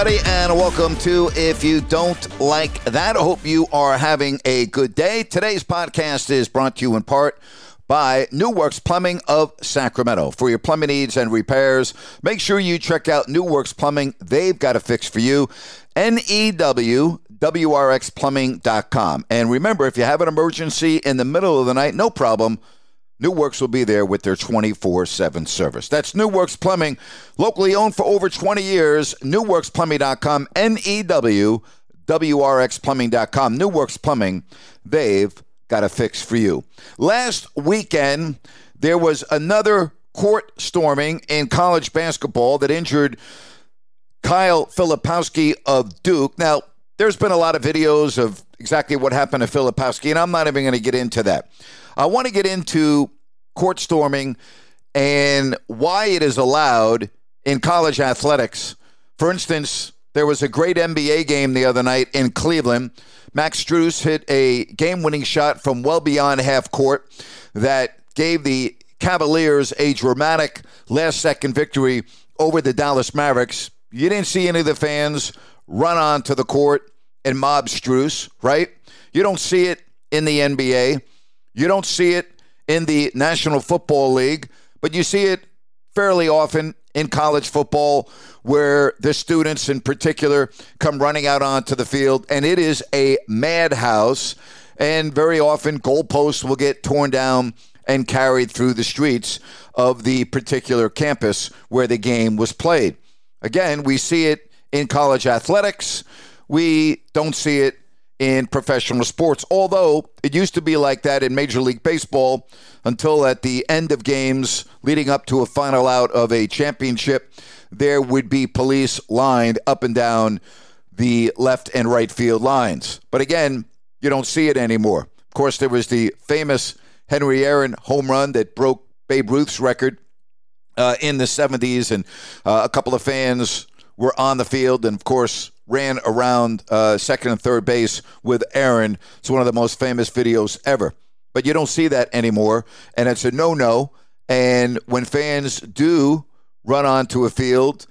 everybody, and welcome to If You Don't Like That. I hope you are having a good day. Today's podcast is brought to you in part by New Works Plumbing of Sacramento. For your plumbing needs and repairs, make sure you check out New Works Plumbing. They've got a fix for you. NEWWRXplumbing.com. And remember, if you have an emergency in the middle of the night, no problem. New Works will be there with their 24 7 service. That's New Works Plumbing, locally owned for over 20 years. NewWorksPlumbing.com, N E W W R X Plumbing.com. New Works Plumbing, they've got a fix for you. Last weekend, there was another court storming in college basketball that injured Kyle Filipowski of Duke. Now, there's been a lot of videos of exactly what happened to Filipowski, and I'm not even going to get into that. I want to get into court storming and why it is allowed in college athletics. For instance, there was a great NBA game the other night in Cleveland. Max Strus hit a game winning shot from well beyond half court that gave the Cavaliers a dramatic last second victory over the Dallas Mavericks. You didn't see any of the fans run onto the court and mob Strus, right? You don't see it in the NBA. You don't see it in the National Football League, but you see it fairly often in college football where the students in particular come running out onto the field and it is a madhouse and very often goalposts will get torn down and carried through the streets of the particular campus where the game was played. Again, we see it in college athletics. We don't see it in professional sports. Although it used to be like that in Major League Baseball until at the end of games leading up to a final out of a championship, there would be police lined up and down the left and right field lines. But again, you don't see it anymore. Of course, there was the famous Henry Aaron home run that broke Babe Ruth's record uh, in the 70s, and uh, a couple of fans were on the field, and of course, ran around uh, second and third base with Aaron. It's one of the most famous videos ever. But you don't see that anymore, and it's a no no. And when fans do run onto a field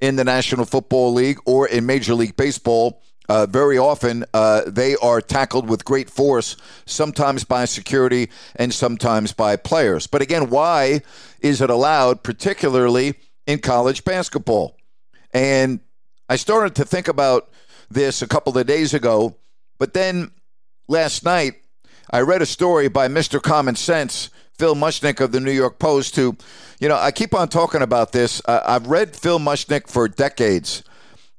in the National Football League or in Major League Baseball, uh, very often uh, they are tackled with great force, sometimes by security and sometimes by players. But again, why is it allowed, particularly in college basketball? And I started to think about this a couple of days ago, but then last night I read a story by Mr. Common Sense, Phil Mushnick of the New York Post, who, you know, I keep on talking about this. Uh, I've read Phil Mushnick for decades,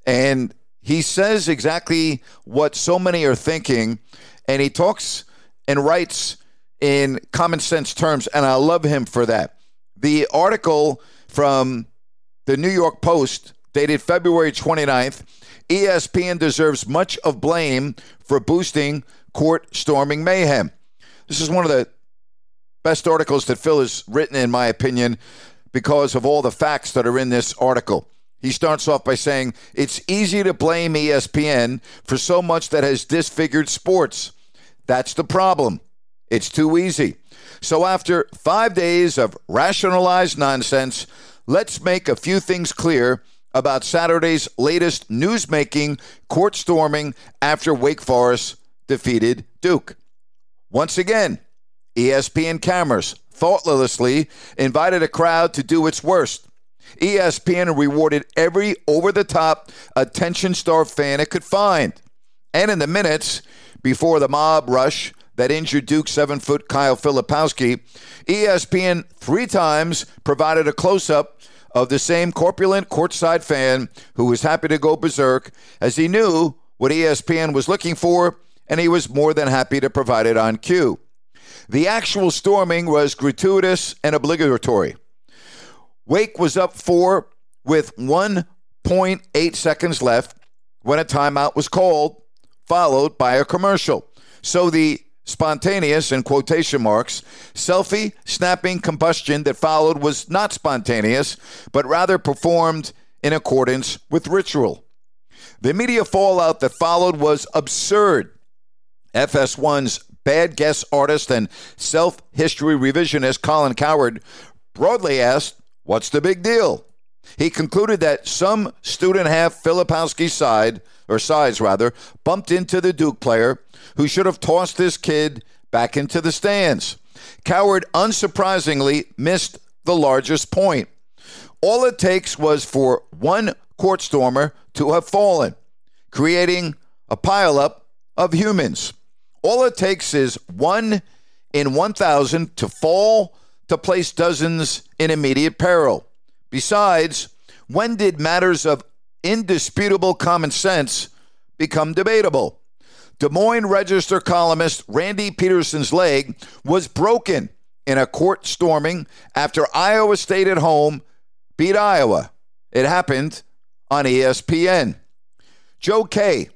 and he says exactly what so many are thinking, and he talks and writes in common sense terms, and I love him for that. The article from the New York Post dated February 29th. ESPN deserves much of blame for boosting court storming mayhem. This is one of the best articles that Phil has written, in my opinion, because of all the facts that are in this article. He starts off by saying, It's easy to blame ESPN for so much that has disfigured sports. That's the problem. It's too easy. So, after five days of rationalized nonsense, let's make a few things clear about Saturday's latest newsmaking court storming after Wake Forest defeated Duke. Once again, ESPN cameras thoughtlessly invited a crowd to do its worst. ESPN rewarded every over the top attention starved fan it could find. And in the minutes before the mob rush that injured Duke seven foot Kyle Filipowski, ESPN three times provided a close up of the same corpulent courtside fan who was happy to go berserk as he knew what ESPN was looking for, and he was more than happy to provide it on cue. The actual storming was gratuitous and obligatory. Wake was up four with 1.8 seconds left when a timeout was called, followed by a commercial. So the spontaneous, in quotation marks, selfie snapping combustion that followed was not spontaneous, but rather performed in accordance with ritual. The media fallout that followed was absurd. FS1's bad guest artist and self history revisionist Colin Cowherd broadly asked, What's the big deal? He concluded that some student half Filipowski's side, or sides rather, bumped into the Duke player who should have tossed this kid back into the stands. Cowherd unsurprisingly missed the largest point. All it takes was for one court stormer to have fallen, creating a pileup of humans. All it takes is one in 1,000 to fall to place dozens in immediate peril. Besides, when did matters of indisputable common sense become debatable? Des Moines Register columnist Randy Peterson's leg was broken in a court storming after Iowa State at home beat Iowa. It happened on ESPN. Joe Kay,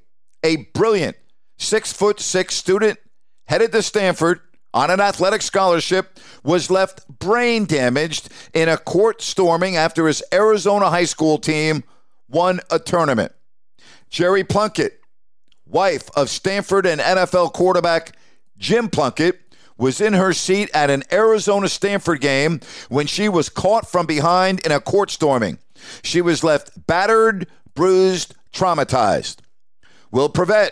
a brilliant six foot six student headed to Stanford on an athletic scholarship, was left brain damaged in a court storming after his Arizona high school team won a tournament. Jerry Plunkett, wife of Stanford and NFL quarterback Jim Plunkett, was in her seat at an Arizona Stanford game when she was caught from behind in a court storming. She was left battered, bruised, traumatized. Will Privette,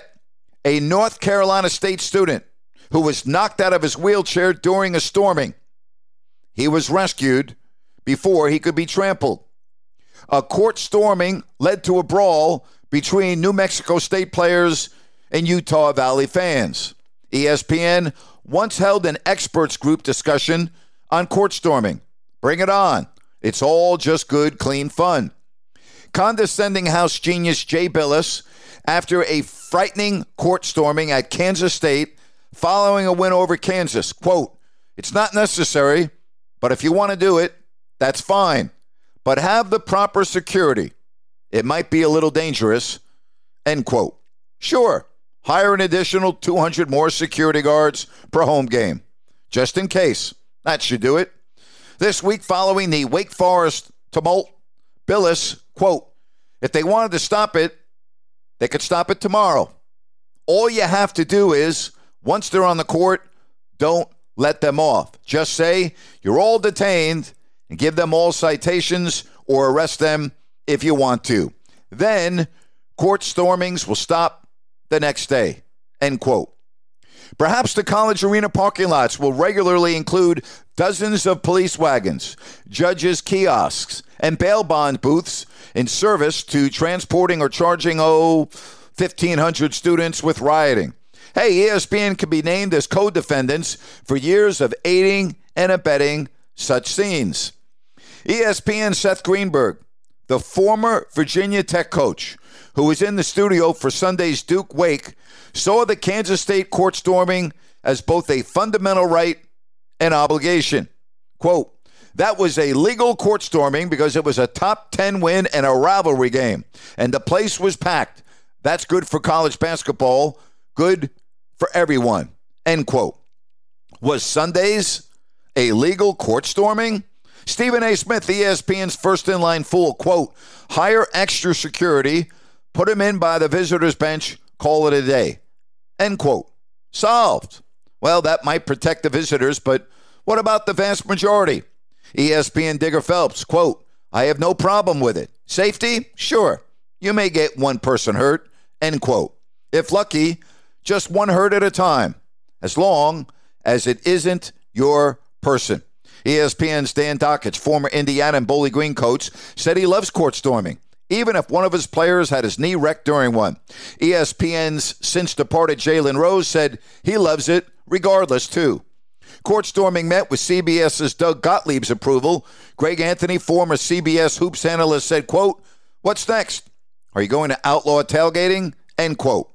a North Carolina State student who was knocked out of his wheelchair during a storming, he was rescued before he could be trampled. A court storming led to a brawl between New Mexico State players and Utah Valley fans. ESPN once held an experts group discussion on court storming. Bring it on. It's all just good, clean fun. Condescending House genius Jay Bilas, after a frightening court storming at Kansas State following a win over Kansas, quote, It's not necessary, but if you want to do it, that's fine. But have the proper security. It might be a little dangerous, end quote. Sure, hire an additional 200 more security guards per home game, just in case. That should do it. This week, following the Wake Forest tumult, Bilas, quote, if they wanted to stop it, they could stop it tomorrow. All you have to do is, once they're on the court, don't let them off. Just say, you're all detained and give them all citations or arrest them if you want to. Then court stormings will stop the next day. End quote. Perhaps the college arena parking lots will regularly include dozens of police wagons, judges' kiosks, and bail bond booths in service to transporting or charging, oh, 1,500 students with rioting. Hey, ESPN can be named as co defendants for years of aiding and abetting such scenes. ESPN Seth Greenberg, the former Virginia Tech coach, who was in the studio for Sunday's Duke Wake, saw the Kansas State court storming as both a fundamental right and obligation. Quote, that was a legal court storming because it was a top 10 win and a rivalry game, and the place was packed. That's good for college basketball, good for everyone. End quote. Was Sunday's a legal court storming? Stephen A. Smith, ESPN's first in line fool, quote, hire extra security, put him in by the visitor's bench, call it a day. End quote. Solved. Well, that might protect the visitors, but what about the vast majority? ESPN Digger Phelps, quote, I have no problem with it. Safety? Sure. You may get one person hurt, end quote. If lucky, just one hurt at a time, as long as it isn't your person. ESPN's Dan Dakich, former Indiana and Bowling Green coach, said he loves court storming, even if one of his players had his knee wrecked during one. ESPN's since departed Jalen Rose said he loves it regardless, too. Court storming met with CBS's Doug Gottlieb's approval. Greg Anthony, former CBS hoops analyst, said, quote, What's next? Are you going to outlaw tailgating? End quote.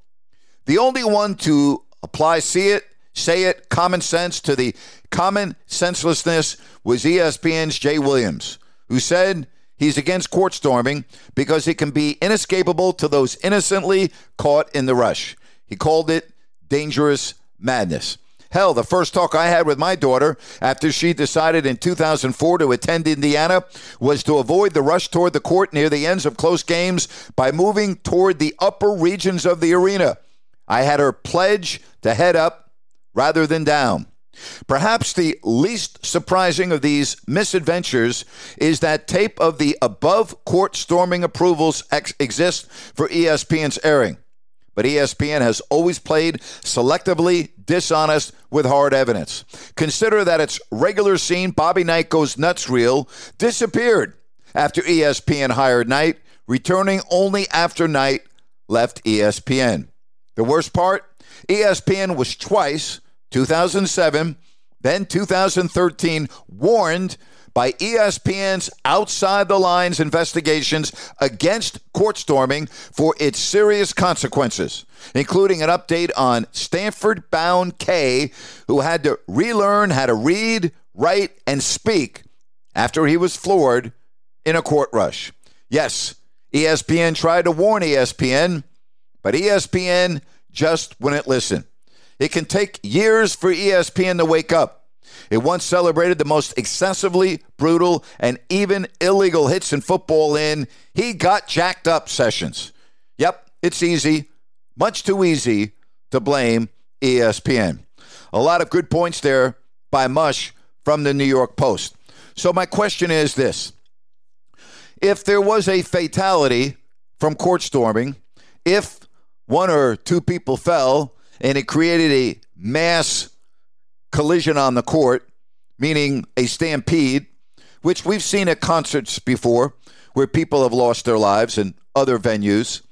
The only one to apply see it, say it, common sense to the common senselessness was ESPN's Jay Williams, who said he's against court storming because it can be inescapable to those innocently caught in the rush. He called it dangerous madness. Hell, the first talk I had with my daughter after she decided in 2004 to attend Indiana was to avoid the rush toward the court near the ends of close games by moving toward the upper regions of the arena. I had her pledge to head up rather than down. Perhaps the least surprising of these misadventures is that tape of the above court storming approvals ex- exists for ESPN's airing. But ESPN has always played selectively dishonest with hard evidence. Consider that its regular scene Bobby Knight Goes Nuts reel disappeared after ESPN hired Knight, returning only after Knight left ESPN. The worst part ESPN was twice 2007, then 2013, warned by ESPN's outside the lines investigations against court storming for its serious consequences, including an update on Stanford bound Kay, who had to relearn how to read, write, and speak after he was floored in a court rush. Yes, ESPN tried to warn ESPN, but ESPN just wouldn't listen. It can take years for ESPN to wake up. It once celebrated the most excessively brutal and even illegal hits in football in he got jacked up sessions. Yep, it's easy, much too easy to blame ESPN. A lot of good points there by Mush from the New York Post. So, my question is this If there was a fatality from court storming, if one or two people fell, and it created a mass collision on the court, meaning a stampede, which we've seen at concerts before where people have lost their lives and other venues.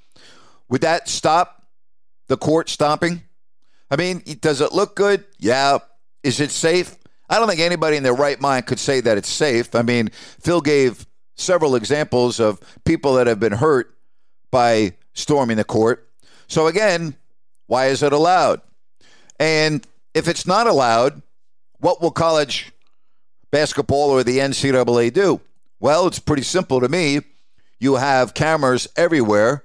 Would that stop the court stomping? I mean, does it look good? Yeah. Is it safe? I don't think anybody in their right mind could say that it's safe. I mean, Phil gave several examples of people that have been hurt by storming the court. So, again, why is it allowed? And if it's not allowed, what will college basketball or the NCAA do? Well, it's pretty simple to me. You have cameras everywhere,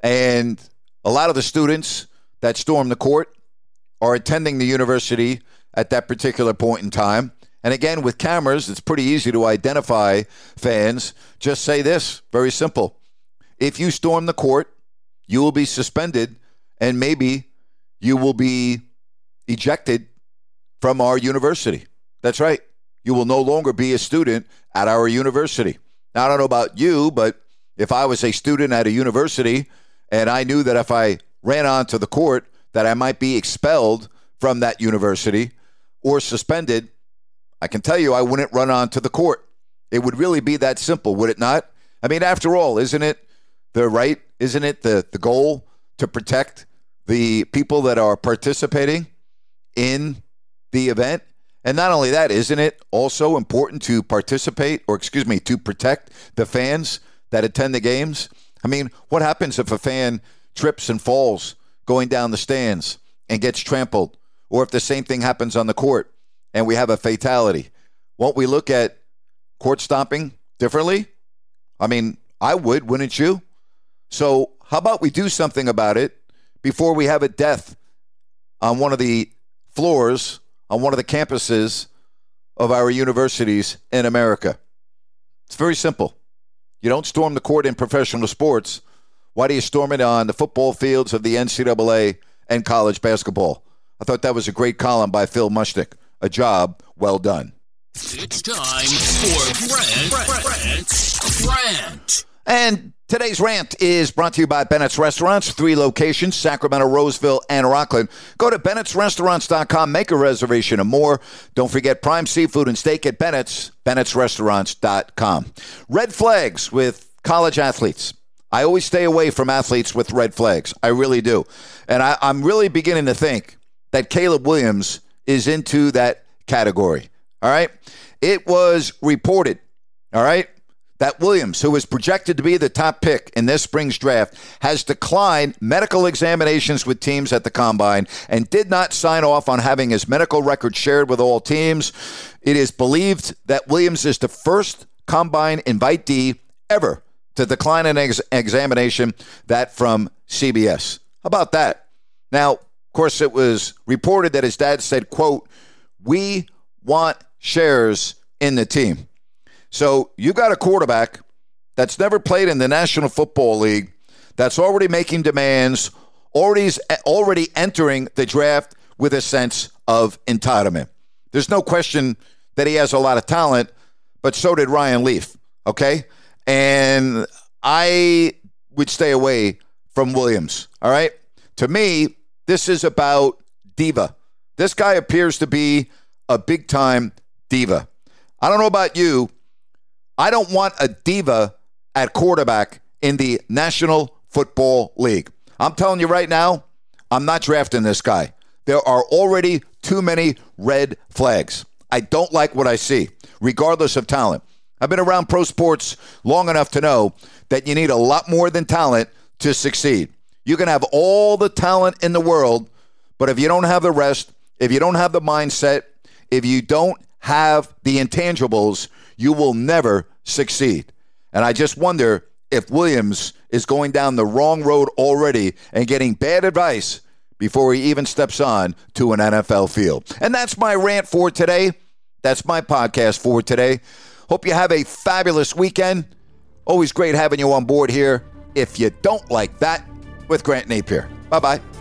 and a lot of the students that storm the court are attending the university at that particular point in time. And again, with cameras, it's pretty easy to identify fans. Just say this very simple. If you storm the court, you will be suspended and maybe you will be ejected from our university. That's right. You will no longer be a student at our university. Now, I don't know about you, but if I was a student at a university and I knew that if I ran onto the court that I might be expelled from that university or suspended, I can tell you I wouldn't run onto the court. It would really be that simple, would it not? I mean, after all, isn't it the right? Isn't it the, the goal to protect the people that are participating in the event. And not only that, isn't it also important to participate, or excuse me, to protect the fans that attend the games? I mean, what happens if a fan trips and falls going down the stands and gets trampled? Or if the same thing happens on the court and we have a fatality? Won't we look at court stomping differently? I mean, I would, wouldn't you? So, how about we do something about it before we have a death on one of the floors on one of the campuses of our universities in America. It's very simple. You don't storm the court in professional sports. Why do you storm it on the football fields of the NCAA and college basketball? I thought that was a great column by Phil Mushnick. A job well done. It's time for Grant, Grant, Grant. And Today's rant is brought to you by Bennett's Restaurants, three locations Sacramento, Roseville, and Rocklin. Go to Bennett'sRestaurants.com, make a reservation and more. Don't forget prime seafood and steak at Bennett's, Bennett'sRestaurants.com. Red flags with college athletes. I always stay away from athletes with red flags. I really do. And I, I'm really beginning to think that Caleb Williams is into that category. All right. It was reported, all right, that Williams, who was projected to be the top pick in this spring's draft, has declined medical examinations with teams at the combine and did not sign off on having his medical record shared with all teams. It is believed that Williams is the first combine invitee ever to decline an ex- examination, that from CBS. How about that? Now, of course, it was reported that his dad said, quote, we want shares in the team. So you got a quarterback that's never played in the National Football League, that's already making demands, already eh, already entering the draft with a sense of entitlement. There's no question that he has a lot of talent, but so did Ryan Leaf. Okay. And I would stay away from Williams. All right. To me, this is about diva. This guy appears to be a big time diva. I don't know about you. I don't want a diva at quarterback in the National Football League. I'm telling you right now, I'm not drafting this guy. There are already too many red flags. I don't like what I see, regardless of talent. I've been around pro sports long enough to know that you need a lot more than talent to succeed. You can have all the talent in the world, but if you don't have the rest, if you don't have the mindset, if you don't have the intangibles, you will never succeed. And I just wonder if Williams is going down the wrong road already and getting bad advice before he even steps on to an NFL field. And that's my rant for today. That's my podcast for today. Hope you have a fabulous weekend. Always great having you on board here. If you don't like that, with Grant Napear. Bye bye.